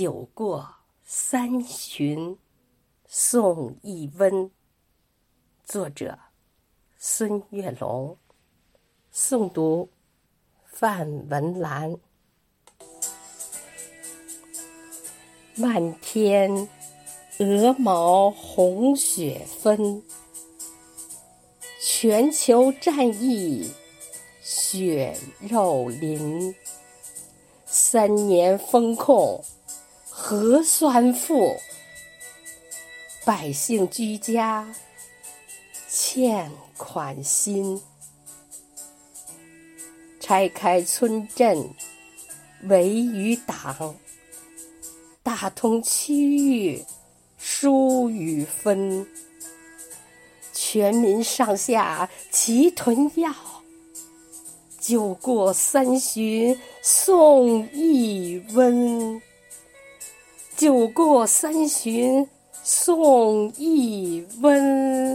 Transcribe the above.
酒过三巡，送一温。作者：孙月龙。诵读：范文兰。漫天鹅毛红雪纷，全球战役血肉淋。三年封控核酸负，百姓居家欠款心。拆开村镇围与党。打通区域疏与分，全民上下齐囤药，酒过三巡送一温。酒过三巡送一温。